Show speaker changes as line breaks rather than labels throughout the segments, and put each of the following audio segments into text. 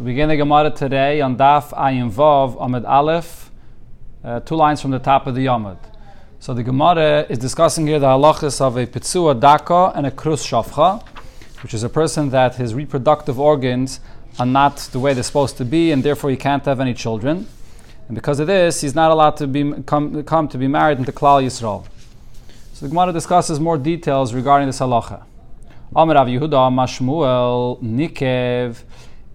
We begin the Gemara today on Daf Ayin Vav Amid Aleph, uh, two lines from the top of the Yamud. So the Gemara is discussing here the halachas of a Pitzua Daka and a Krus Shafcha, which is a person that his reproductive organs are not the way they're supposed to be, and therefore he can't have any children. And because of this, he's not allowed to be, come, come to be married into Klal Yisrael. So the Gemara discusses more details regarding this halacha. Amar Rav Yehuda Mashmuel Nikev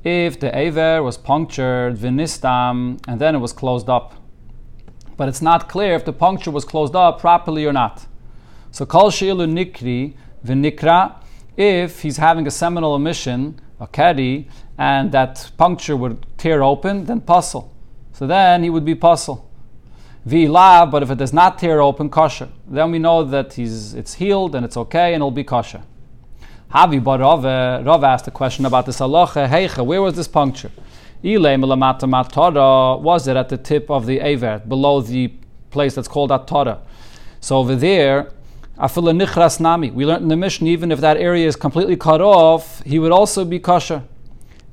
if the aver was punctured, vinistam, and then it was closed up. But it's not clear if the puncture was closed up properly or not. So kol sheilu nikri vinikra, if he's having a seminal emission, a keri, and that puncture would tear open, then puzzle. So then he would be puzzle. Vilav, but if it does not tear open, kosher. Then we know that he's it's healed and it's okay and it'll be kosher. Havi bar Rav, Rav asked a question about this halacha. Heicha, where was this puncture? Was it at the tip of the aver, below the place that's called Atara? So over there, Afila nichras nami. We learned in the mission, even if that area is completely cut off, he would also be kosher.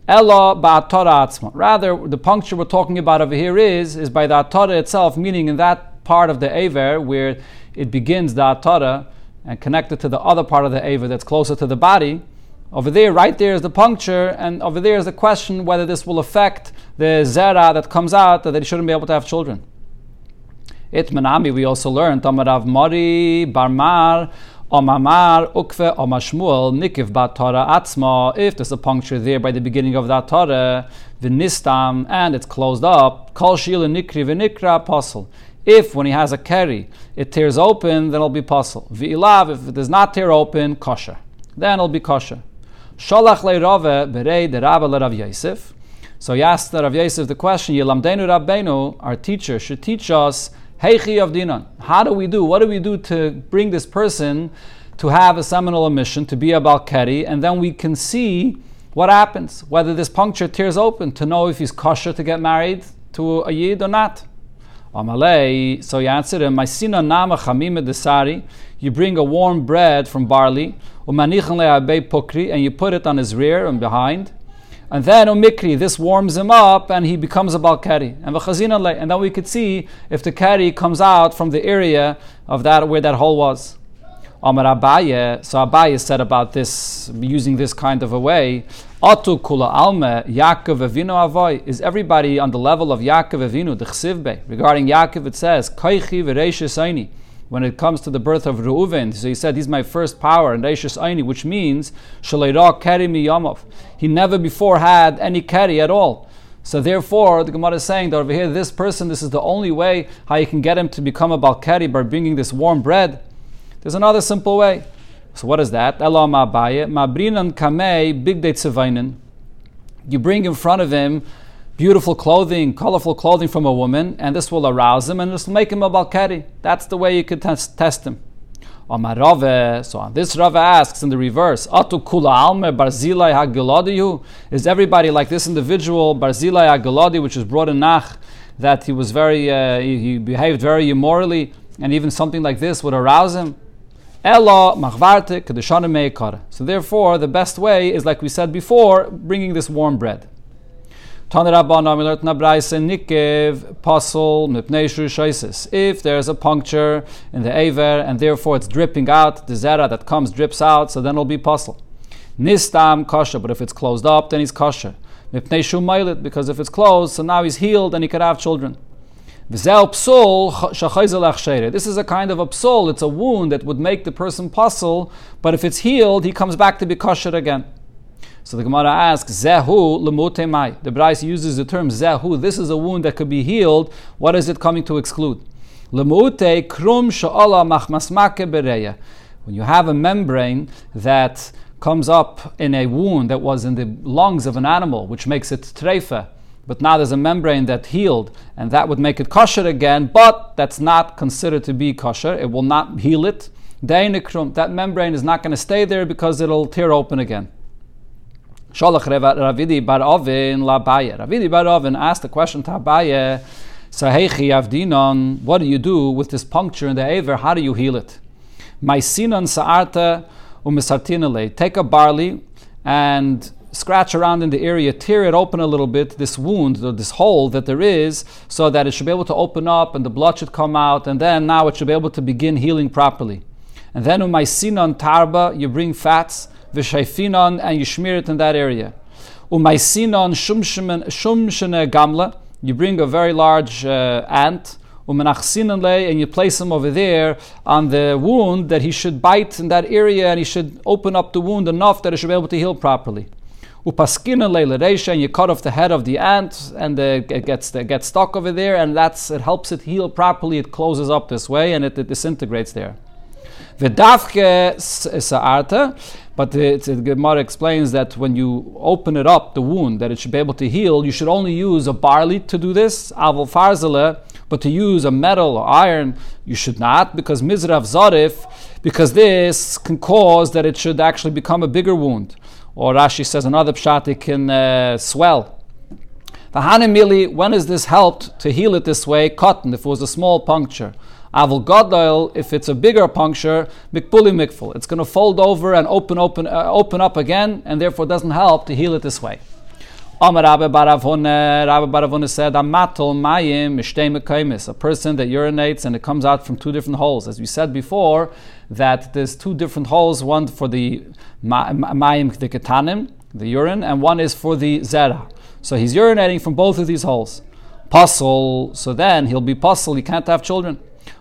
Ella ba'atara atzma. Rather, the puncture we're talking about over here is is by the atara itself, meaning in that part of the aver where it begins the atara and connect it to the other part of the ava that's closer to the body. Over there, right there is the puncture, and over there is the question whether this will affect the zera that comes out that they shouldn't be able to have children. It Manami, we also learned Tamarav Mari, Barmar, Omamar, Ukve, Omashmuel, Nikiv Bat Torah Atzma, if there's a puncture there by the beginning of that Torah, Vinistam, and it's closed up, Kol Shil Nikri Vinikra Apostle. If when he has a keri, it tears open, then it'll be puzzle. V'ilav, if it does not tear open, kosher. Then it'll be kosher. Sholach le'rove berei de Rabba Rav Yosef. So he asked the Rav Yosef the question, Yilamdenu Rabbeinu, our teacher, should teach us, Heichi of Dinan. How do we do? What do we do to bring this person to have a seminal emission, to be a Balkari, and then we can see what happens, whether this puncture tears open, to know if he's kosher to get married to a Yid or not. Amalei, so he answered him, My sina nama chamime desari, you bring a warm bread from barley, pukri, and you put it on his rear and behind. And then umikri, this warms him up and he becomes a balkari. And and then we could see if the kari comes out from the area of that where that hole was. Amar Abaye, so Abaye said about this, using this kind of a way, Atu kula alme Yaakov Avinu avoy. Is everybody on the level of Yaakov Avinu, the Chsivbe? Regarding Yaakov, it says, Kaichi v'reishis When it comes to the birth of Reuven, so he said, he's my first power, and reishis aini, which means, Shaleira keri miyamov. He never before had any keri at all. So therefore, the Gemara is saying that over here, this person, this is the only way how you can get him to become a Balkari by bringing this warm bread. There's another simple way. So what is that? Big You bring in front of him beautiful clothing, colorful clothing from a woman, and this will arouse him and this will make him a balkari. That's the way you could test, test him. My rava, so on this Rava asks in the reverse, Atu kula alme barzilai? Is everybody like this individual barzilai hagiladi, which is brought in Nach, that he was very, uh, he, he behaved very immorally, and even something like this would arouse him? Ella machvarte kedushanim. So therefore, the best way is, like we said before, bringing this warm bread. If there's a puncture in the aver and therefore it's dripping out, the zera that comes drips out, so then it'll be puzzle. Nistam kosher, but if it's closed up, then he's kosher. Because if it's closed, so now he's healed and he could have children. This is a kind of a it's a wound that would make the person puzzle, but if it's healed, he comes back to be kosher again. So the Gemara asks, Zehu lemute mai. The Braisa uses the term Zehu. This is a wound that could be healed. What is it coming to exclude? Lemute krum sha'ala machmasmake bereya. When you have a membrane that comes up in a wound that was in the lungs of an animal, which makes it treifa, but now there's a membrane that healed, and that would make it kosher again, but that's not considered to be kosher. It will not heal it. That membrane is not going to stay there because it'll tear open again. Ravidi bar Ovin Ravidi bar Ovin asked the question to Abaye, Sahechi avdinon, what do you do with this puncture in the aver? How do you heal it? Sa'arta. Take a barley and scratch around in the area, tear it open a little bit, this wound, or this hole that there is, so that it should be able to open up and the blood should come out, and then now it should be able to begin healing properly. And then umaisinon tarba, you bring fats, v'shaifinon, and you smear it in that area. Umaisinon shumshene gamla, you bring a very large uh, ant, and you place him over there on the wound that he should bite in that area and he should open up the wound enough that it should be able to heal properly. And you cut off the head of the ant and it gets it gets stuck over there and that's it helps it heal properly. It closes up this way and it, it disintegrates there. V'davke sa'arta, but the, Gemara explains that when you open it up, the wound, that it should be able to heal, you should only use a barley to do this, avol farzele, but to use a metal or iron, you should not, because mizrav zarif, because this can cause that it should actually become a bigger wound. Or Rashi says another pshat, it can uh, swell. The hanimili, when is this helped to heal it this way? Cotton, if it was a small puncture. Avil Godel, if it's a bigger puncture, mikpuli mikful. It's going to fold over and open, open, uh, open up again, and therefore doesn't help to heal it this way. Amar Rabbi Baravone, Rabbi Baravone said, Amatul mayim mishtei a person that urinates and it comes out from two different holes. As we said before, that there's two different holes, one for the mayim the ketanim, the urine, and one is for the zera. So he's urinating from both of these holes. Puzzle, so then he'll be puzzle, he can't have children.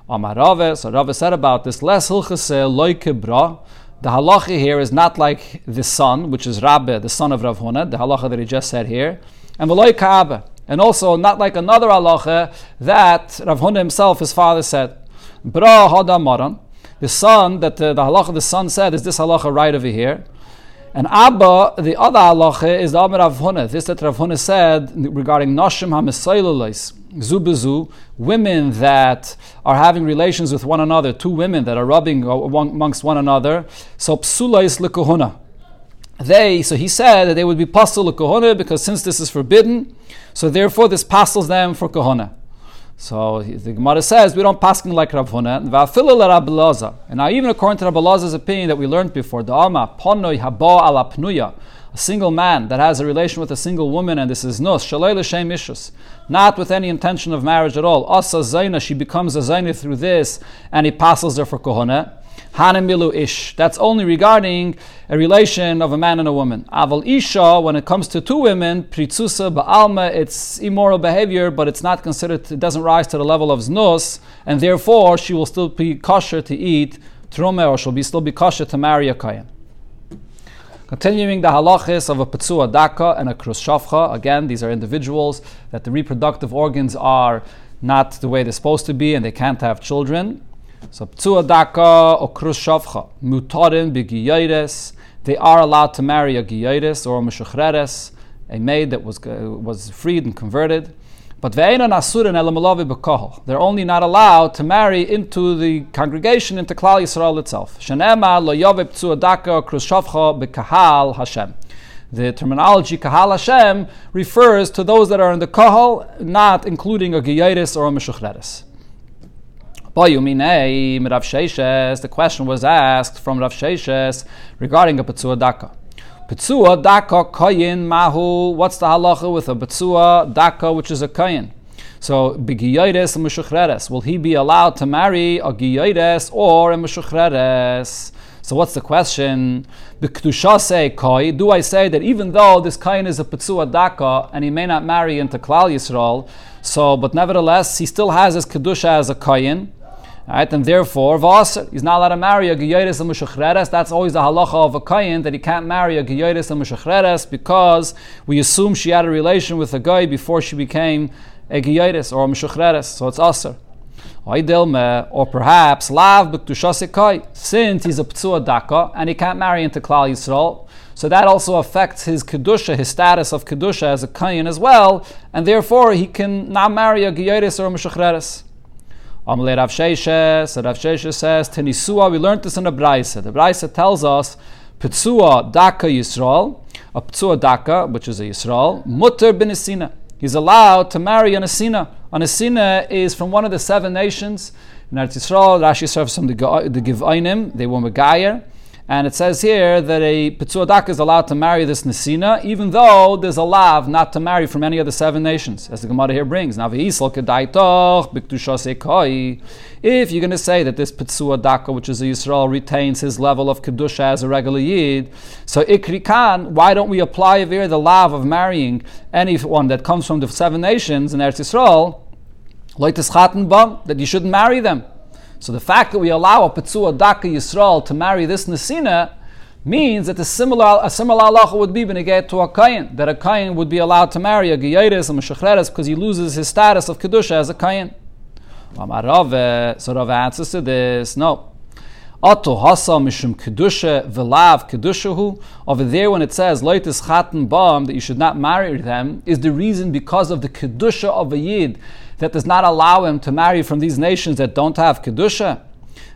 Amar Rave, so Rave said about this, Les hilchase loike bra. The halacha here is not like the son, which is Rabbe, the son of Rav Huna, the halacha that he just said here, and v'loy ka'abe, and also not like another halacha that Rav Huna himself, his father, said. Bra hada maran, the son that the, the halacha the son said is this halacha right over here. And Abba, the other halacha is the Amar Rav Huna. This that Rav Huna said regarding Noshim HaMesailulis, Zubezu, women that are having relations with one another, two women that are rubbing amongst one another. So Psulais Likuhuna. They, so he said that they would be pasul kohona because since this is forbidden, so therefore this passes them for kohona. So the Gemara says we don't pass like Rav Huna. And now even according to Rabbi Lazar's opinion that we learned before, the Ama ponoi haba ala pnuya, a single man that has a relation with a single woman, and this is nus shalei l'shem ishus, not with any intention of marriage at all. Asa zaina, she becomes a zaina through this, and he passes her for kohona. Hanemilu ish. That's only regarding a relation of a man and a woman. Aval isha, when it comes to two women, pritzusa ba'alma, it's immoral behavior, but it's not considered, it doesn't rise to the level of znos, and therefore she will still be kosher to eat trume, or she'll be still be kosher to marry a kayan. Continuing the halachis of a petzua daka and a krushavcha. Again, these are individuals that the reproductive organs are not the way they're supposed to be and they can't have children. So ptsua daka or krushavcha mutarin b'giyaires. They are allowed to marry a giyaires or a meshachreres, a maid that was uh, was freed and converted. But they're only not allowed to marry into the congregation, into Klal Yisrael itself. shenema lo Shanema Loyobsuadaka or Krushovchho Bikal Hashem. The terminology kahal Hashem refers to those that are in the kahal, not including a giyaris or a meshuchreres. The question was asked from Rav Sheshes regarding a Petzua Daka. Petzua Daka Koyin Mahu. What's the halacha with a Petzua Daka, which is a Koyin? So, B'giyoides and. Will he be allowed to marry a Giyoides or a Meshuchreres? So what's the question? say koi. Do I say that even though this kain is a petzua daka and he may not marry into Klal Yisrael, so but nevertheless he still has his kedusha as a kain, Right, and therefore, Vaser, he's not allowed to marry a Giyotis and Mushachreres. That's always the halacha of a Kayin, that he can't marry a Giyotis and Mushachreres because we assume she had a relation with a guy before she became a Giyotis or a Mushachreres. So it's Aser. Or perhaps Lav B'Ktushasikai, since he's a Ptsua Daka and he can't marry into Klal Yisrael. So that also affects his Kedusha, his status of Kedusha as a Kayin as well, and therefore he can not marry a Giyotis or a Mushachreres. Amalei Rav Sheshe, so Rav Sheshe says, Tenisua, we learned this in the Braisa. The Braisa tells us, Petsua Daka Yisrael, a Petsua Daka, which is a Yisrael, Mutter bin Esina. He's allowed to marry an Esina. An Esina is from one of the seven nations. In Eretz Yisrael, Rashi serves from the, the Givainim, they were Megayer. And it says here that a Petzuadak is allowed to marry this Nesina, even though there's a lav not to marry from any of the seven nations, as the Gemara here brings. Now, if you're going to say that this Petzuadaka, which is a Yisrael, retains his level of Kedusha as a regular Yid, so Ikri Khan, why don't we apply here the lav of marrying anyone that comes from the seven nations in Eretz Yisrael, that you shouldn't marry them? So the fact that we allow a Petzua Daka Yisrael to marry this Nesina means that a similar a similar halacha would be benegate to a kain that a kain would be allowed to marry a geyeres a meshachreres because he loses his status of kedusha as a kain. So Rav answers to this, no. Ato hasa mishum kedusha velav kedushahu. Over there, when it says loitis chatan bam that you should not marry them, is the reason because of the kedusha of a yid that does not allow him to marry from these nations that don't have kedusha.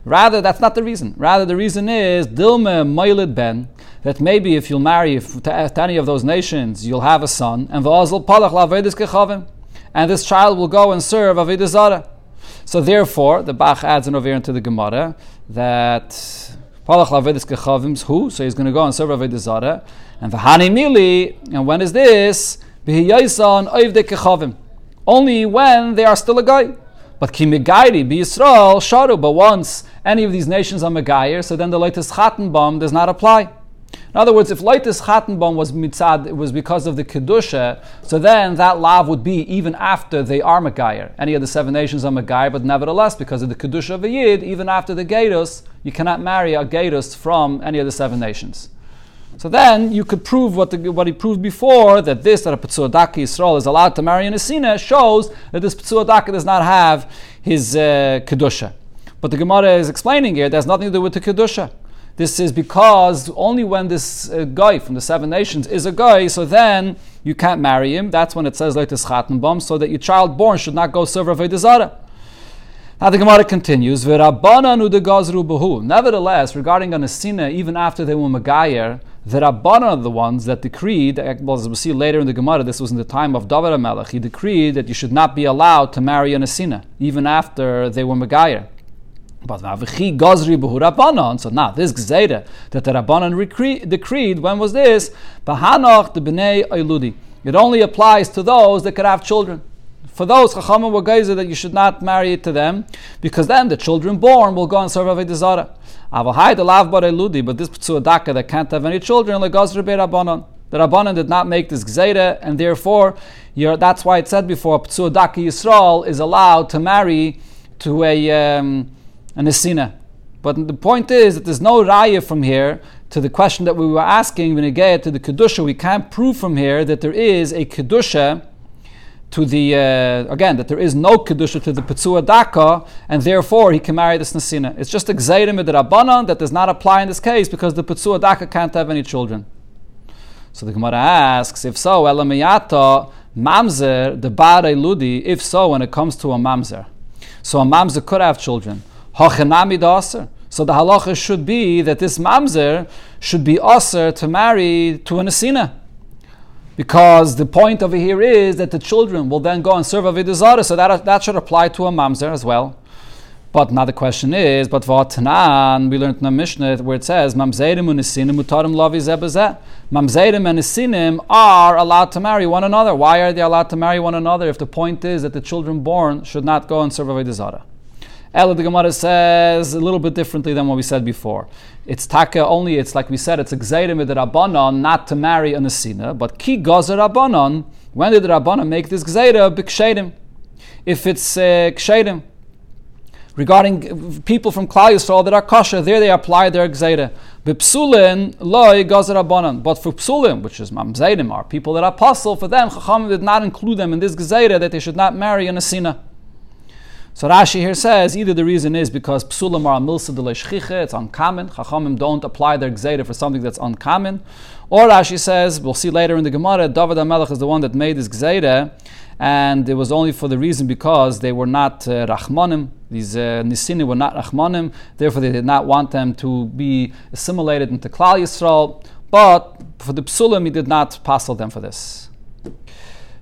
Rather, that's not the reason. Rather, the reason is dilme moilid ben that maybe if you'll marry to, to, any of those nations, you'll have a son, and v'azal palach kechavim, and this child will go and serve avedis zara. So therefore, the Bach adds an over into the Gemara that palach lavedis kechavim who? So he's going to go and serve avedis zara, and v'hani mili, and when is this? B'hiyaisan oivde kechavim only when they are still a guy. But ki kimigairi be Yisrael sharu. But once any of these nations are megayer, so then the latest chatenbam does not apply. In other words, if latest chatenbam was mitzad, it was because of the kedusha. So then that lav would be even after they are megayer. Any of the seven nations are megayer, but nevertheless, because of the kedusha of a yid, even after the gatus, you cannot marry a gatus from any of the seven nations. So then you could prove what, the, what he proved before that this that a Petzuadaki Yisrael is allowed to marry an Asina shows that this Petzuadaki does not have his uh, kedusha. But the Gemara is explaining here has nothing to do with the kedusha. This is because only when this uh, guy from the seven nations is a guy, so then you can't marry him. That's when it says this bum, so that your child born should not go serve Avodah Zarah. Now the Gemara continues, Nevertheless, regarding an Asina, even after they were Magayer, the Rabbanan are the ones that decreed, uh, well, as we see later in the Gemara, this was in the time of David HaMelech, he decreed that you should not be allowed to marry an Asina, even after they were Megayer. But Vavichi Rabbanon, so now this Gzeira that the Rabbanan decreed, when was this? Bahanoch the Bnei. It only applies to those that could have children. For those Chachamim were geyser that you should not marry it to them, because then the children born will go and serve Avodah Zarah. Avahai the lav ludi, but this ptsuadaka that can't have any children, legaz rebe rabbanon. The rabbanon did not make this gzeira, and therefore, that's why it said before, ptsuadaka Yisrael is allowed to marry to a um, an esina. But the point is that there's no raya from here to the question that we were asking when to the kedusha. We can't prove from here that there is a kedusha to the uh, again that there is no kedusha to the petzua daka, and therefore he can marry this nasina. It's just a gzeirim rabbanon that does not apply in this case because the petzua daka can't have any children. So the Gemara asks, if so, elamiyata mamzer the bare ludi. If so, when it comes to a mamzer, so a mamzer could have children. Hachenami daser. So the halacha should be that this mamzer should be aser to marry to a nasina. Because the point over here is that the children will then go and serve Avodah Zarah, so that, that should apply to a mamzer as well. But now the question is, but v'atanan, we learned in the Mishnah where it says, Mamzerim unisinim utarim lavi zebazeh. Mamzerim and isinim are allowed to marry one another. Why are they allowed to marry one another if the point is that the children born should not go and serve Avodah Zarah? Ella the Gemara says a little bit differently than what we said before. It's taka only, it's like we said, it's a gzeirim with the Rabbanon not to marry an Asina, but ki gozer Rabbanon, when did Rabbanon make this gzeira? B'kshedim. If it's uh, kshedim, regarding people from Klal Yisrael that are kosher, there they apply their gzeira. B'psulin loy gozer Rabbanon. But for psulim, which is mamzeidim, are people that are apostle, for them, Chacham did not include them in this gzeira that they should not marry an Asina. So Rashi here says either the reason is because psulim are milsa it's uncommon. Chachamim don't apply their gzeira for something that's uncommon. Or Rashi says, we'll see later in the Gemara, David HaMelech is the one that made this gzeira, and it was only for the reason because they were not uh, rachmanim. These uh, nisini were not rachmanim, therefore they did not want them to be assimilated into Klal Yisrael. But for the psulim, he did not passel them for this.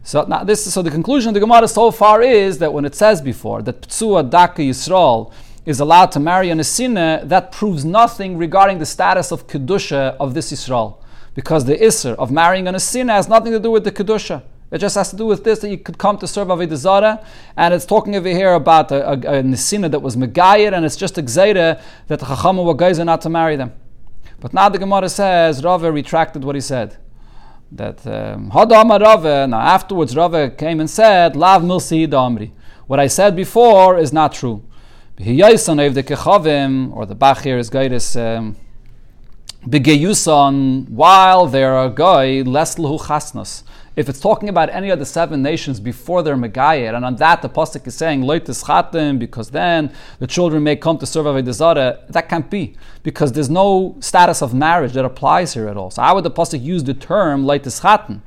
So now this so the conclusion of the Gemara so far is that when it says before that Ptsua Daka Yisrael is allowed to marry a Nesina, that proves nothing regarding the status of Kedusha of this Yisrael. Because the Isser of marrying a Nesina has nothing to do with the Kedusha. It just has to do with this that you could come to serve Avodah Zarah, and it's talking over here about a, a, a that was Megayir, and it's just a Gzeira that the Chachamah were not to marry them. But now the Gemara says Rava retracted what he said. That um, Hadama Rava, now afterwards Rava came and said, Lav Milsi Damri. What I said before is not true. Or the Bachir is Gaitis. Um, while they're a guy, less chasnas. If it's talking about any of the seven nations before they're Megayir, and on that the Pasuk is saying, Leitis chatim, because then the children may come to serve Avodah that can't be, because there's no status of marriage that applies here at all. So how would the Pasuk use the term Leitis chatim?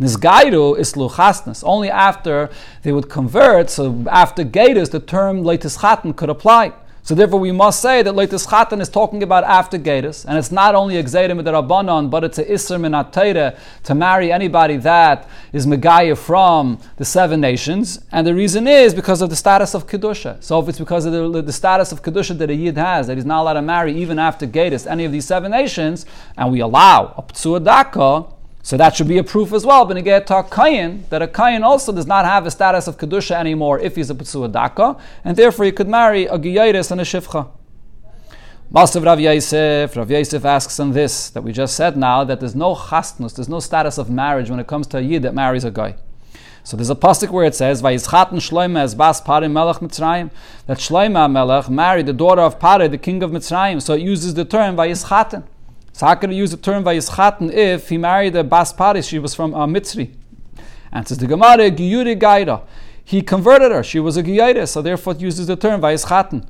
Nisgairu is luchasnas. Only after they would convert, so after Gatus, the term Leitis chatim could apply. So therefore, we must say that Leitis Chatan is talking about after Gatus, and it's not only a Gzeirim Rabbanon, but it's a Isser Minatayra to marry anybody that is Megaya from the seven nations. And the reason is because of the status of Kedusha. So if it's because of the, the status of Kedusha that a Yid has, that he's not allowed to marry even after Gatus any of these seven nations, and we allow a Ptsuadaka, so that should be a proof as well, Beneged Kayin, that a Kayin also does not have a status of Kedusha anymore if he's a Petsua Daka, and therefore he could marry a Giyaris and a Shivcha. Masav Rav Yosef, Rav Yosef asks on this that we just said now that there's no chastnus, there's no status of marriage when it comes to a Yid that marries a guy. So there's a pasuk where it says, "Vayizchaten Shloime as Bas Pari Melech Mitzrayim," that Shloime Melech married the daughter of Pari, the king of Mitzrayim. So it uses the term Vayizchaten. So how could he use the term Vayischaten if he married a Bas Paris, she was from uh, Mitzri? And the Gemara, Giyuri Gaida. He converted her, she was a Giyaira, so therefore it uses the term Vayischaten.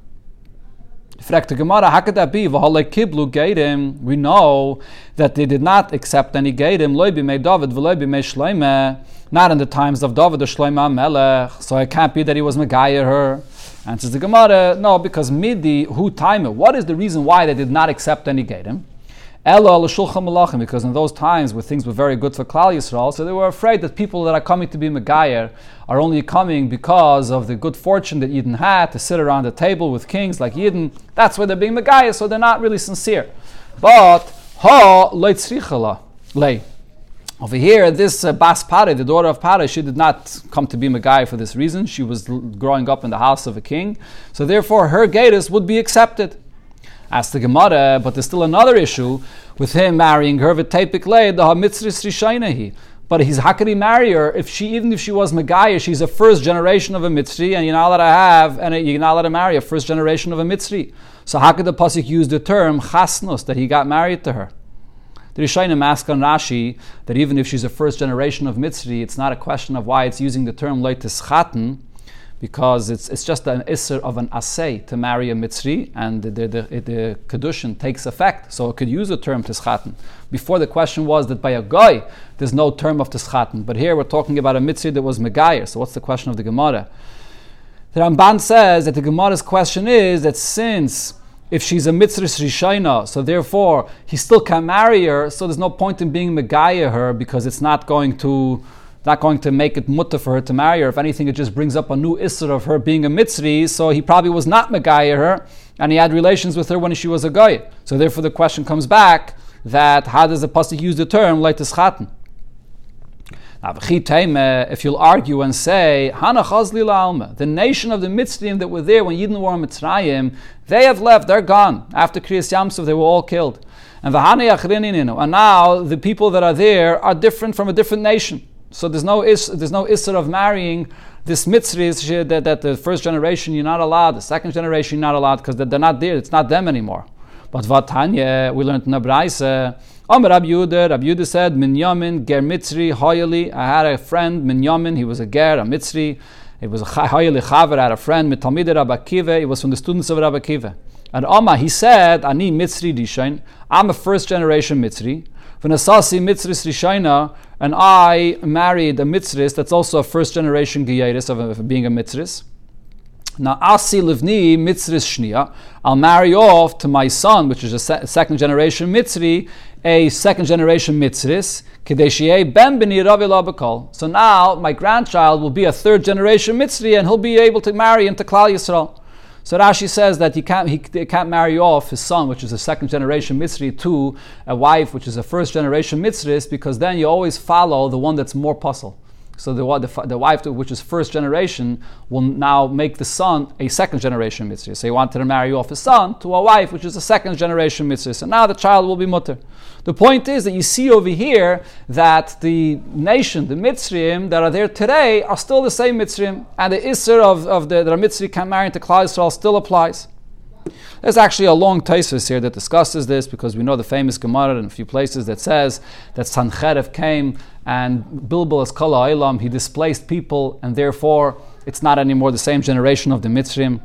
Fragt the Gemara, how could that be? kiblu geidim. We know that they did not accept any geidim. Loibi me David, v'loibi me Shloime. Not in the times of David or Shloime Melech. So it can't be that he was Megayir her. And the Gemara, no, because midi who time. It? What is the reason why they did not accept any geidim? Malachim, because in those times where things were very good for Klal Yisrael, so they were afraid that people that are coming to be Megayer are only coming because of the good fortune that Yidden had to sit around the table with kings like Yidden. That's why they're being Megayer, so they're not really sincere. But ha leitzrichala lay. Over here, this uh, Bas Pare, the daughter of Pare, she did not come to be Megayer for this reason. She was l- growing up in the house of a king, so therefore her gatus would be accepted. Ask the Gemara, but there's still another issue with him marrying her. V'tepik the hamitzris rishainahi. But he's how could he marry her if she even if she was Megaya, she's a first generation of a Mitzri, and you're not allowed to have and you're not allowed to marry a first generation of a Mitzri. So how could the pasuk use the term chasnos that he got married to her? The Rishayim ask on Rashi that even if she's a first generation of Mitzri, it's not a question of why it's using the term leitis chaten because it's, it's just an isser of an asay to marry a mitzri, and the, the, the, the kedushin takes effect. So it could use the term tischaten. Before the question was that by a guy there's no term of tischaten, but here we're talking about a mitzri that was megayer. So what's the question of the Gemara? The Ramban says that the Gemara's question is that since if she's a mitzvah rishayna, so therefore he still can marry her, so there's no point in being megaya her because it's not going to not going to make it mutter for her to marry her. If anything, it just brings up a new isser of her being a mitzri. So he probably was not megaya her, and he had relations with her when she was a guy. So therefore, the question comes back that how does the pasuk use the term leitis? Now, if you'll argue and say, the nation of the Mitzrayim that were there when Yidden were in Mitzrayim, they have left, they're gone. After Kriyas Yamsuf, they were all killed. And now the people that are there are different from a different nation. So there's no is, there's no isser of marrying this mitzvah that, that the first generation you're not allowed, the second generation you're not allowed because they're not there. It's not them anymore. But Vatanya, we learned in the Braise. Amar Rabbi Yehuda, Rabbi Yehuda said, Minyamin ger mitzri hoyali. I had a friend, Minyamin, he was a ger, a mitzri. It was a hoyali chaver, I had a friend, mitalmid Rabbi Akiva. He was from the students of Rabbi Akiva. And Amma, he said, Ani mitzri dishain. I'm a first generation mitzri. V'nasasi mitzris rishaina, and I married a mitzris that's also a first generation giyaitis of, of being a mitzris. Now, asi livni mitzris shnia, I'll marry off to my son, which is a se- second generation mitzri, a second generation mitzris, kedeshie ben ravi So now my grandchild will be a third generation mitzri, and he'll be able to marry into Klal Yisrael. So Rashi says that he can't, he, can't marry off his son, which is a second generation Mitzri, to a wife, which is a first generation Mitzris, because then you always follow the one that's more puzzle. So the, the, the, wife, which is first generation, will now make the son a second generation mitzvah. So he wanted to marry off his son to a wife, which is a second generation mitzvah. So now the child will be mutter. The point is that you see over here that the nation, the Mitzrayim that are there today, are still the same Mitzrayim, and the Isser of, of the, the Mitzri can marry into Klal Yisrael still applies. There's actually a long Taisus here that discusses this because we know the famous Gemara in a few places that says that Sancherev came and Bilbil as Kala Ilam, he displaced people and therefore it's not anymore the same generation of the Mitzrayim.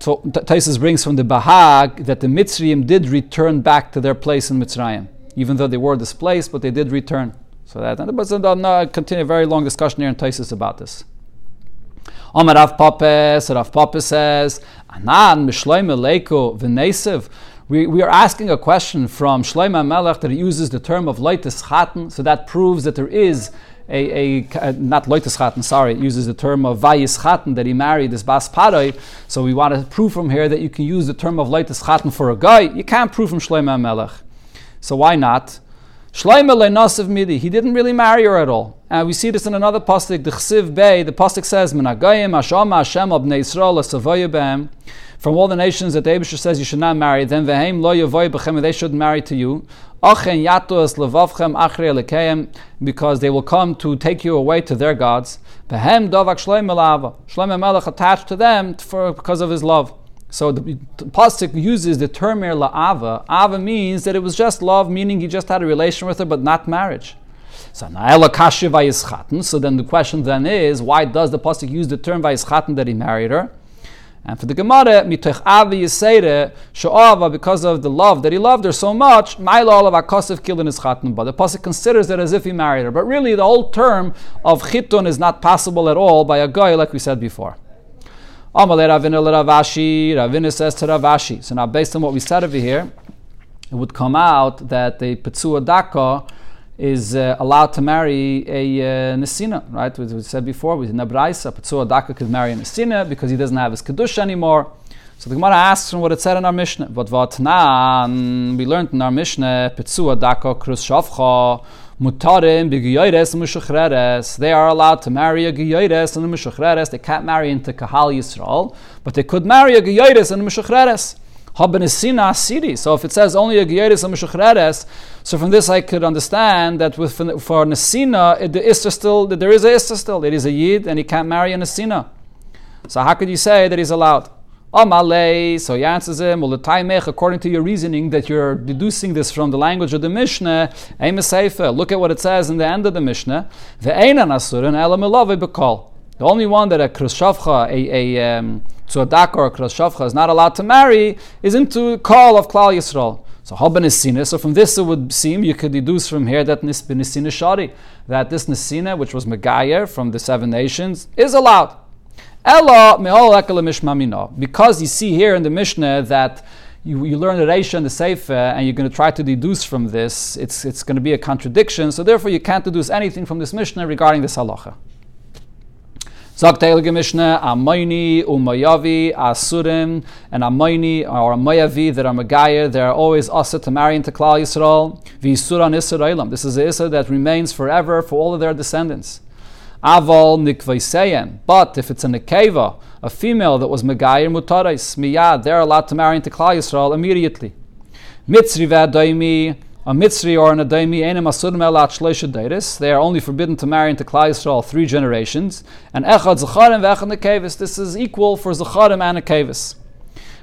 So Taisus brings from the Bahag that the Mitzrayim did return back to their place in Mitzrayim, even though they were displaced, but they did return. So that and was a continue a very long discussion here in Taisus about this. Omar Rav Papa, so Rav Papa says, Anan Mishloim Leiko V'Nesev. We, we are asking a question from Shlomo Melech that he uses the term of Leitis Chaten, so that proves that there is a, a, not Leitis Chaten, sorry, it uses the term of Vayis Chaten that he married this Bas Paroi. So we want to prove from here that you can use the term of Leitis Chaten for a guy. You can't prove from Shlomo Melech. So why not? Midi, he didn't really marry her at all. And we see this in another pasuk, the Chsiv Bey. The pasuk says, "Menagayim Hashem Hashem Abnei Yisrael From all the nations that the Abisher says you should not marry them, vehem lo they should marry to you. Because they will come to take you away to their gods. Melech attached to them for, because of his love. So the, the pasuk uses the term here la'ava. Ava means that it was just love, meaning he just had a relation with her, but not marriage. So So then the question then is, why does the pasuk use the term vayischaten that he married her? And for the Gemara, mitoch avi yisere sho'ava, because of the love that he loved her so much, ma'ila of akosef kilin is chatun. But the pasuk considers it as if he married her. But really, the whole term of chitun is not possible at all by a guy, like we said before. Ravina says to Rav Ashi. So now, based on what we said over here, it would come out that the Petzua Daka is uh, allowed to marry a uh, Nesina, right? As we said before, with Nabraisa, Petzua Daka could marry a Nesina because he doesn't have his Kedusha anymore. So the Gemara asks from what it said in our Mishnah. But what nan we learned in our Mishnah, Petzua Daka Krus Shavcha, Mutarim b'giyoyres and They are allowed to marry a giyoyres and a mushuchreres. They can't marry into Kahal Yisrael, but they could marry a giyoyres and a mushuchreres. So if it says only a Gieris and Meshuchreres, so from this I could understand that with for Nesina, the Isra still there is a Isra still. It is a Yid and he can't marry a Nesina. So how could you say that he's allowed? Amalei, so he answers him, according to your reasoning that you're deducing this from the language of the Mishnah, look at what it says in the end of the Mishnah. The only one that a krushavcha, a, a um, tzuadak or a krushavcha is not allowed to marry is into call of Klal Yisrael. So Haban Nisina. So from this it would seem you could deduce from here that Nisina Shari, that this Nisina, which was Megayer from the seven nations, is allowed. Ella Because you see here in the Mishnah that you, you learn the Reisha and the Sefer, and you're going to try to deduce from this, it's, it's going to be a contradiction. So therefore, you can't deduce anything from this Mishnah regarding this halacha. Sagt Heilige Mishnah, Amoini, Umayavi, Asurim, and Amoini or Amayavi that are Megayah, they are always asa to marry into Klal Yisrael. V'Isuran Israelim. This is the Issa that remains forever for all of their descendants. Aval nikvaiseyem. But if it's a nekeva, a female that was megayir mutarais, miyad, they're allowed to marry into Klal Yisrael immediately. Mitzri v'adaimi, a Mitzri or an Adaimi, enem asurim elat shleisha They are only forbidden to marry into Klal Yisrael three generations. And echad zacharim v'echad nekevis. This is equal for zacharim and nekevis.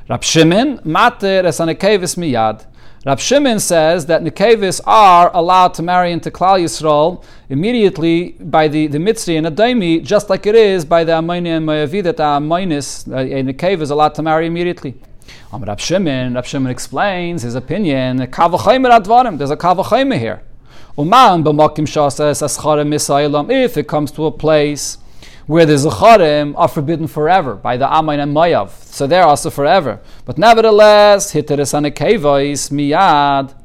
Rab Shimon, mater es miyad. Rab Shimon says that Nekevis are allowed to marry into Klal Yisrael immediately by the, the Mitzri and Adaimi, just like it is by the Ammoni and Moavi that the Ammonis, uh, a Nekev is allowed to marry immediately. Um, Rab Shimon, Rab Shimon explains his opinion, there's a Kavachayim here. If it comes to a place where the Zacharim are forbidden forever by the Amain and Mayav. So they're also forever. But nevertheless, Hiteres Anekevois Miyad.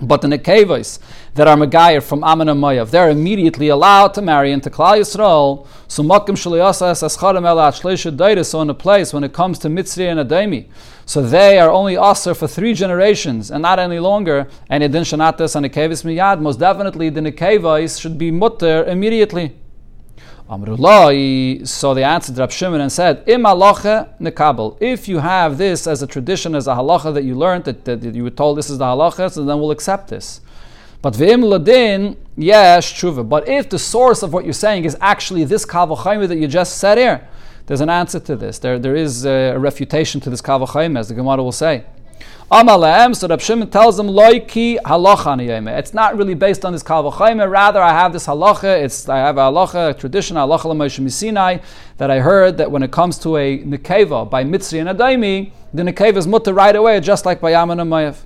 But the Nekevos that are Megayir from Ammon and Moav, they're immediately allowed to marry into Klal Yisrael. So Makim Shaliyasa Escharem Elat Shleisha Daira, so in a place when it comes to Mitzri and Adami. So they are only Aser for three generations and not any longer. And Edin Shanatas and Nekevos Miyad, most definitely the Nekevos should be Mutter immediately. Amrullah, so they answered Rab Shimon and said, Im halacha nekabel. If you have this as a tradition, as a halacha that you learned, that, that you were told this is the halacha, so then we'll accept this. But v'im ladin, yes, tshuva. But if the source of what you're saying is actually this kavachayim that you just said here, there's an answer to this. There, there is a refutation to this kavachayim, as the Gemara will say. Amalem, so Rab Shimon tells them, Loiki halacha It's not really based on this kal rather I have this halacha, it's, I have a halacha, a tradition, halacha misinai, that I heard that when it comes to a nekeva by Mitzri and Adaimi, the nekeva is mutter right away, just like by Yaman and Mayev.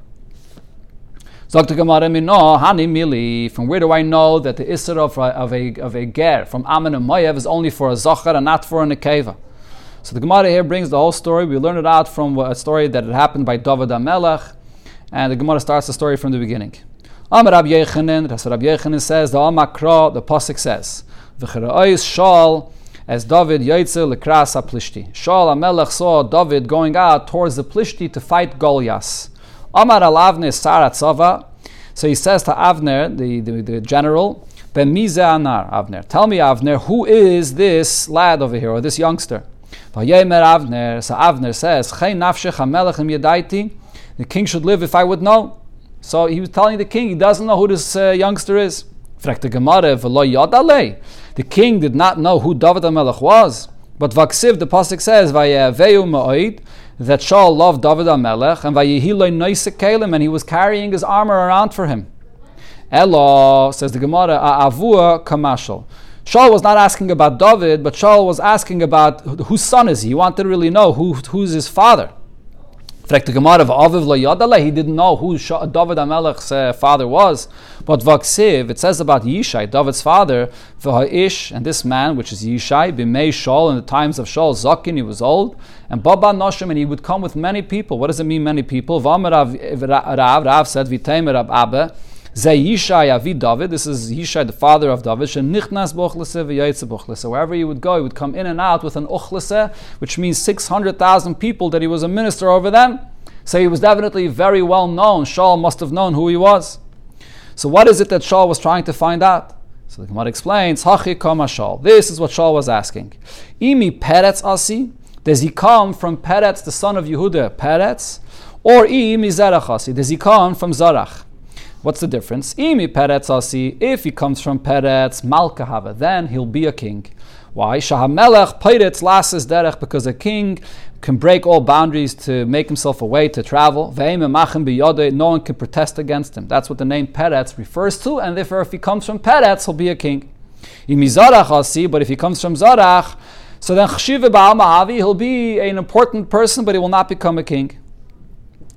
Dr. From where do I know that the Isra of, of, a, of a ger from Ammon and Mayev is only for a Zachar and not for a Nekeva? So the Gemara here brings the whole story. We learn it out from a story that had happened by David HaMelech, and the Gemara starts the story from the beginning. Amar Rabbi Yechanan, Rabbi Yechanan says, the Amakra, the Pasuk says, V'chera'ois shal, as David Yaitze lekras plishti. Shaul HaMelech saw David going out towards the Plishti to fight Goliath. Amar Alavne Sarat Sava, so he says to Avner, the, the, the general, Bemize Anar, Avner, tell me Avner, who is this lad over here, or this youngster? Vayemer Avner, so Avner says, The king should live if I would know. So he was telling the king he doesn't know who this uh, youngster is. The king did not know who David HaMelech was. But Vaksiv, the Pasuk says, that Shaul loved David HaMelech, and and he was carrying his armor around for him. Elo, says the Gemara, Avua Kamashal. Shaul was not asking about David, but Shaul was asking about whose son is he. He wanted to really know who, who's his father. He didn't know who David Amelech's uh, father was. But Vaksiv, it says about Yishai, David's father, V'ha'ish, and this man, which is Yishai, B'mei Shaul, in the times of Shaul, Zakin, he was old, and Baba Noshim, and he would come with many people. What does it mean, many people? Rav, said, V'teimer Rav Abba, Yishai Avi David. This is Yishai, the father of David. Shenichnas bochlese So wherever he would go, he would come in and out with an uchlese, which means 600,000 people that he was a minister over them. So he was definitely very well known. Shaul must have known who he was. So what is it that Shaul was trying to find out? So the Gemara explains, Hachi Shaul. This is what Shaul was asking. Imi Peretz Asi. Does he come from Peretz, the son of Yehuda, Peretz? Or Imi Zerach Asi. Does he come from Zarach? What's the difference? Imi Peretz Asi, if he comes from Peretz, Malkahava, then he'll be a king. Why? Shahamelech Peretz Lases Derech, because a king can break all boundaries to make himself a way to travel. No one can protest against him. That's what the name Peretz refers to, and therefore, if he comes from Peretz, he'll be a king. Imizarach Asi, but if he comes from Zarach, so then he'll be an important person, but he will not become a king.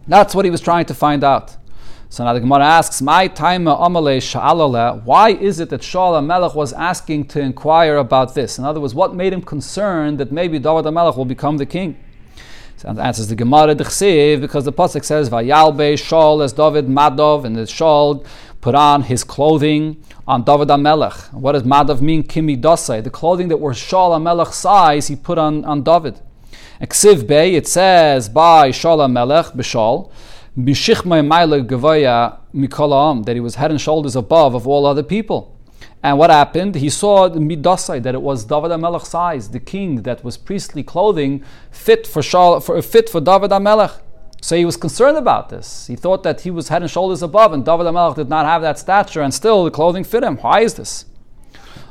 That's what he was trying to find out. So now the Gemara asks, "My time amale Why is it that Shaul Melech was asking to inquire about this? In other words, what made him concerned that maybe David Melech will become the king? So the answers the Gemara Dechsev because the pasuk says, "Vayalbe Shaul as David Madov," and the Shaul put on his clothing on David Melech. What does Madov mean? Kimi Dosai, the clothing that was Shaul Melech's size, he put on on David. Eksiv Bey, it says by Shaul Melech that he was head and shoulders above of all other people. And what happened? He saw midasai that it was David Amelech size, the king that was priestly clothing fit for, Shal, for fit for David Amelech. So he was concerned about this. He thought that he was head and shoulders above, and David Amelech did not have that stature, and still the clothing fit him. Why is this?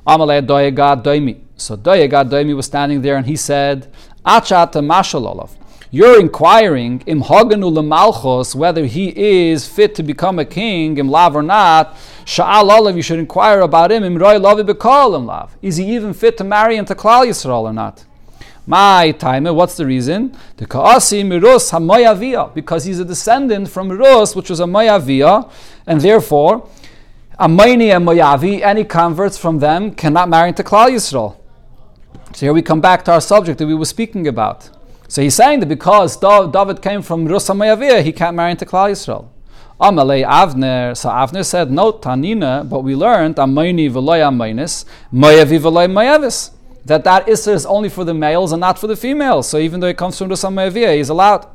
Amalei Doyegad Doimi. So Doyegad Doimi was standing there, and he said, Achat Mashalolov. You're inquiring im haganu lemalchos whether he is fit to become a king im lav or not. Sha'al olav, you should inquire about him im roy lavi bekal im lav. Is he even fit to marry into Klal Yisrael or not? My time, what's the reason? The Kaasi Mirus Hamayavia, because he's a descendant from Mirus, which was a Mayavia, and therefore, Amayni and Mayavi, any converts from them cannot marry into Klal Yisrael. So here we come back to our subject that we were speaking about. So he's saying that because David came from Rusa Mayavir, he can't marry into Klal Yisrael. Amalei Avner. So Avner said, No, Tanina, but we learned Amayni v'loy Amaynis, Mayavi v'loy Mayavis. That that Isser is only for the males and not for the females. So even though it comes from the Samayaviyah, he's allowed.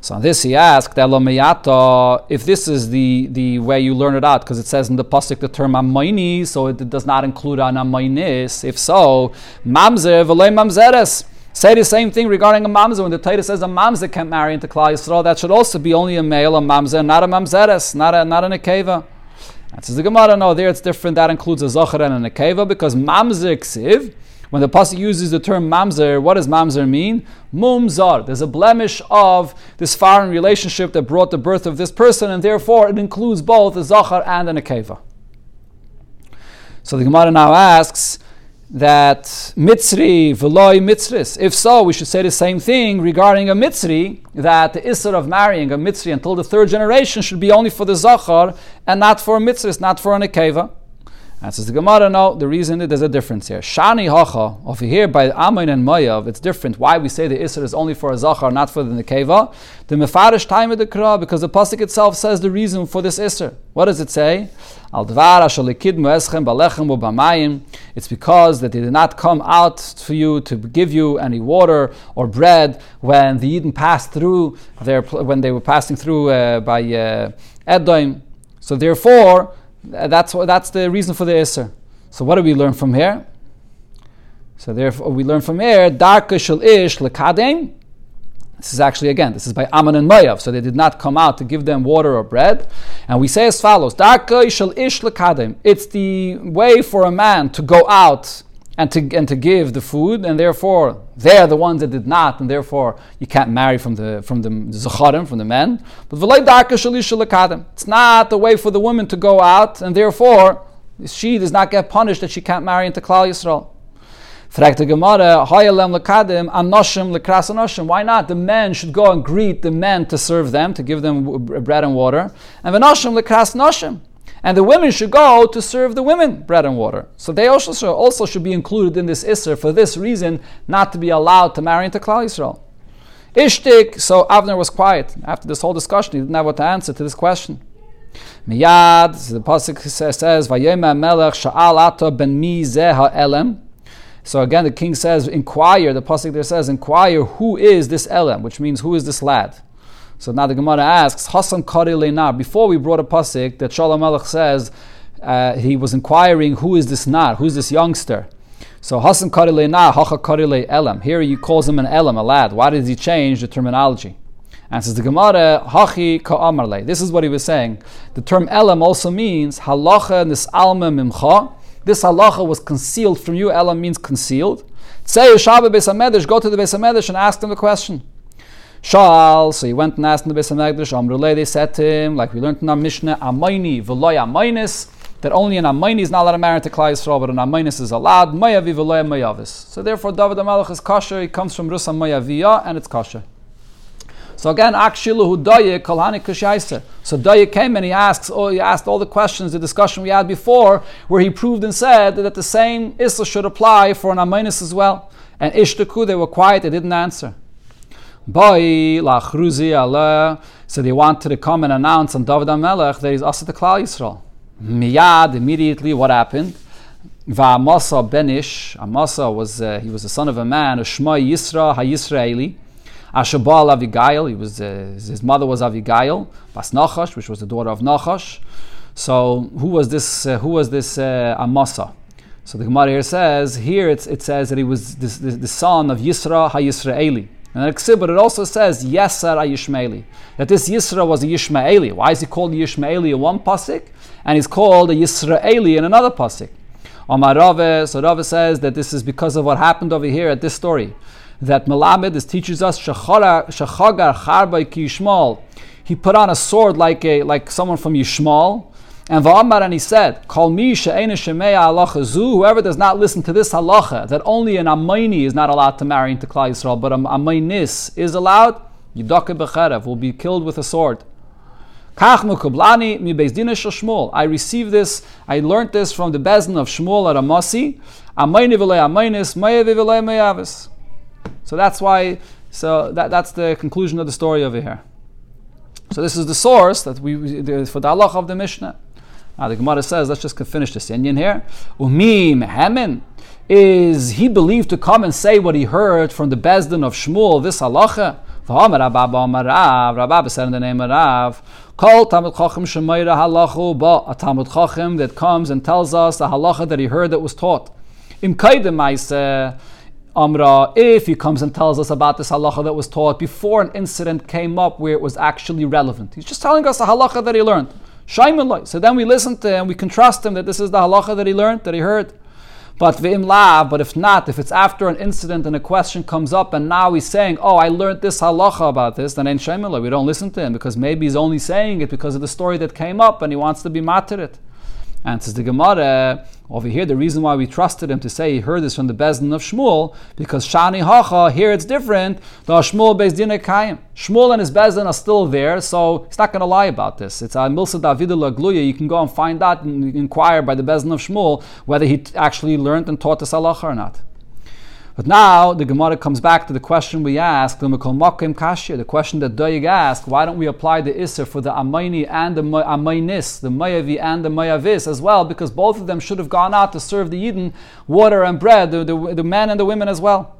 So on this he asked, if this is the, the way you learn it out, because it says in the pasuk the term amayni, so it does not include an amaynis. If so, mamzer v'lei mamzeres. Say the same thing regarding a mamzer. When the Torah says a mamzer can't marry into Klal Yisrael, that should also be only a male, a mamzer, not a mamzeres, not a not an akeva. That says the Gemara. No, there it's different. That includes a zocher and an akeva because mamzer ksiv. When the pasuk uses the term mamzer, what does mamzer mean? Mumzar. There's a blemish of this foreign relationship that brought the birth of this person, and therefore it includes both a zachar and an akeva. So the Gemara now asks, that mitzri v'loy mitzris. If so, we should say the same thing regarding a mitzri, that the isser of marrying a mitzri until the third generation should be only for the zachar and not for a mitzris, not for an akeva. And says the Gemara, no, the reason is there's a difference here. Shani hacha, over here by Amin and Mayav, it's different. Why we say the Isser is only for a Zachar, not for the Nekeva? The Mefarish time of the Kra, because the Pasuk itself says the reason for this Isser. What does it say? Al It's because that they did not come out for you to give you any water or bread when the Eden passed through their, when they were passing through uh, by uh, Edom. So therefore, that's, that's the reason for the Isser. So what do we learn from here? So therefore we learn from here, Darka shel ish lekadem. This is actually again, this is by Ammon and Mayav. So they did not come out to give them water or bread. And we say as follows: Darka shel ish lekadem. It's the way for a man to go out and to, and to give the food, and therefore they're the ones that did not, and therefore you can't marry from the from the, the from the men. But it's not the way for the woman to go out, and therefore she does not get punished that she can't marry into Klal Yisrael. Er Why not? The men should go and greet the men to serve them, to give them bread and water. And and the women should go to serve the women bread and water. So they also should, also should be included in this Isser for this reason, not to be allowed to marry into Klal Yisrael. Ishtik, so Avner was quiet. After this whole discussion, he didn't have what to answer to this question. Miyad, the Pasuk says, Vayema melech sha'al ben mi elem. So again, the king says, inquire, the Pasuk there says, inquire who is this Elam, which means who is this lad. So now the Gemara asks, Hasan Kari Leinar. Before we brought a pasuk that Shalom Melech says uh, he was inquiring, who is this nar? Who's this youngster? So Hasan Kari Leinar, Hacha Kari Elam. Here he calls him an Elam, a lad. Why did he change the terminology? And says the Gemara, Hachi Ka'amarle. This is what he was saying. The term Elam also means Halacha Nisalma Mimcha. This halacha was concealed from you. Elam means concealed. Say Shabbat Beis go to the Beis and ask them the question. Shal, so he went and asked in the Beis Amrulay, they said to him, like we learned in our Mishnah, Amayni, Veloy Amaynis, that only an Amayni is not allowed to marry to Klal Yisrael, but an Amaynis is allowed, Mayavi Veloy Mayavis. So therefore, David HaMelech is kosher, he comes from Rusa Mayaviyah, and it's kosher. So again, Akshilu Hudaye Kalhani Kushaisa. So Daya came and he asks, oh, he asked all the questions, the discussion we had before, where he proved and said that the same Issa should apply for an Amaynis as well. And Ishtaku, they were quiet, they didn't answer. Boy, lachruzi Allah. So they wanted to come and announce on David HaMelech that he's also the Klal Yisrael. Miyad, immediately, what happened? Va'amasa benish. Amasa was uh, he was the son of a man, Shema Yisra HaYisraeli. Ashabal Avigail. He was uh, his mother was Avigail, Bas Nachash, which was the daughter of Nachash. So who was this? Uh, who was this uh, Amasa? So the Gemara here says here it says that he was the son of Yisra HaYisraeli. And but it also says Yesar Yishmaeli. That this Yisra was a Yishmaeli. Why is he called Yishmaeli in one pasuk? And he's called a Yisraeli in another pasuk. Omar Rava, so Rava says that this is because of what happened over here at this story. That Melamed, this teaches us Shachagar Charbay Ki Yishmal. He put on a sword like a like someone from Yishmal, and Va'amar and he said, Call me halacha whoever does not listen to this halacha, that only an Amayni is not allowed to marry into Klal Yisrael, but an Amaynis is allowed, Yidaka becherev, will be killed with a sword. I received this, I learned this from the Bezin of Shmuel at Amasi. So that's why, so that, that's the conclusion of the story over here. So this is the source that we for the halach of the Mishnah. Now the Gemara says, let's just finish this Indian here. Umi mehemin is he believed to come and say what he heard from the Bezdin of Shmuel, this halacha? Rabbi said in the name of Rav, Call Talmud Chacham Shemaira Halachu Ba, a Talmud Chacham that comes and tells us the halacha that he heard that was taught. Im Kaidem Amra, if he comes and tells us about this halacha that was taught before an incident came up where it was actually relevant. He's just telling us the halacha that he learned. So then we listen to him, we contrast him that this is the halacha that he learned, that he heard. But lav, but if not, if it's after an incident and a question comes up and now he's saying, oh, I learned this halacha about this, then ain't shemila. We don't listen to him because maybe he's only saying it because of the story that came up and he wants to be matir and says the Gemara, over here, the reason why we trusted him to say he heard this from the Bezdin of Shmuel, because Shani Hacha, here it's different, the Shmuel Bezdin Kayim. Shmuel and his Bezdin are still there, so he's not going to lie about this. It's a Milsa David Gluya. You can go and find out and inquire by the Bezdin of Shmuel whether he actually learned and taught this halacha or not. But now the Gemara comes back to the question we asked, the the question that Doig asked, why don't we apply the Isser for the Amayni and the Amaynis, the Mayavi and the Mayavis as well, because both of them should have gone out to serve the Eden water and bread, the, the, the men and the women as well.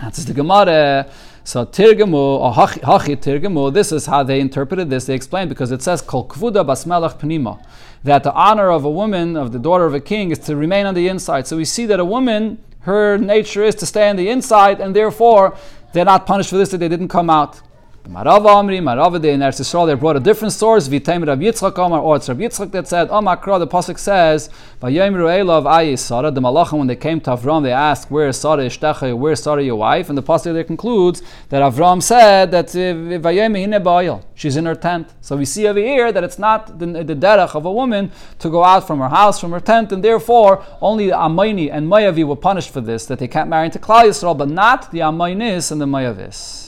That's the Gemara. So Tirgamu or Hachi Tirgamu, this is how they interpreted this. They explained because it says Kol Kvuda Basmelach Pnima, that the honor of a woman, of the daughter of a king, is to remain on the inside. So we see that a woman her nature is to stay on the inside, and therefore they're not punished for this that they didn't come out. Marava Amri, Marava de in Eretz Yisrael, they brought a different source, Vitaim Rav Yitzchak Omar, or it's Rav Yitzchak that said, Oh Makra, the Pasuk says, Vayemru Elov Ayi Sarah, the Malachim, when they came to Avram, they asked, Where is Sarah Ishtecha, where is Sarah your wife? And the Pasuk there concludes that Avram said that uh, Ba'ayel, she's in her tent. So we see over here that it's not the, the derech of a woman to go out from her house, from her tent, and therefore only the Amayni and Mayavi were punished for this, that they can't marry into Klal Yisrael, but not the Amaynis and the Mayavis.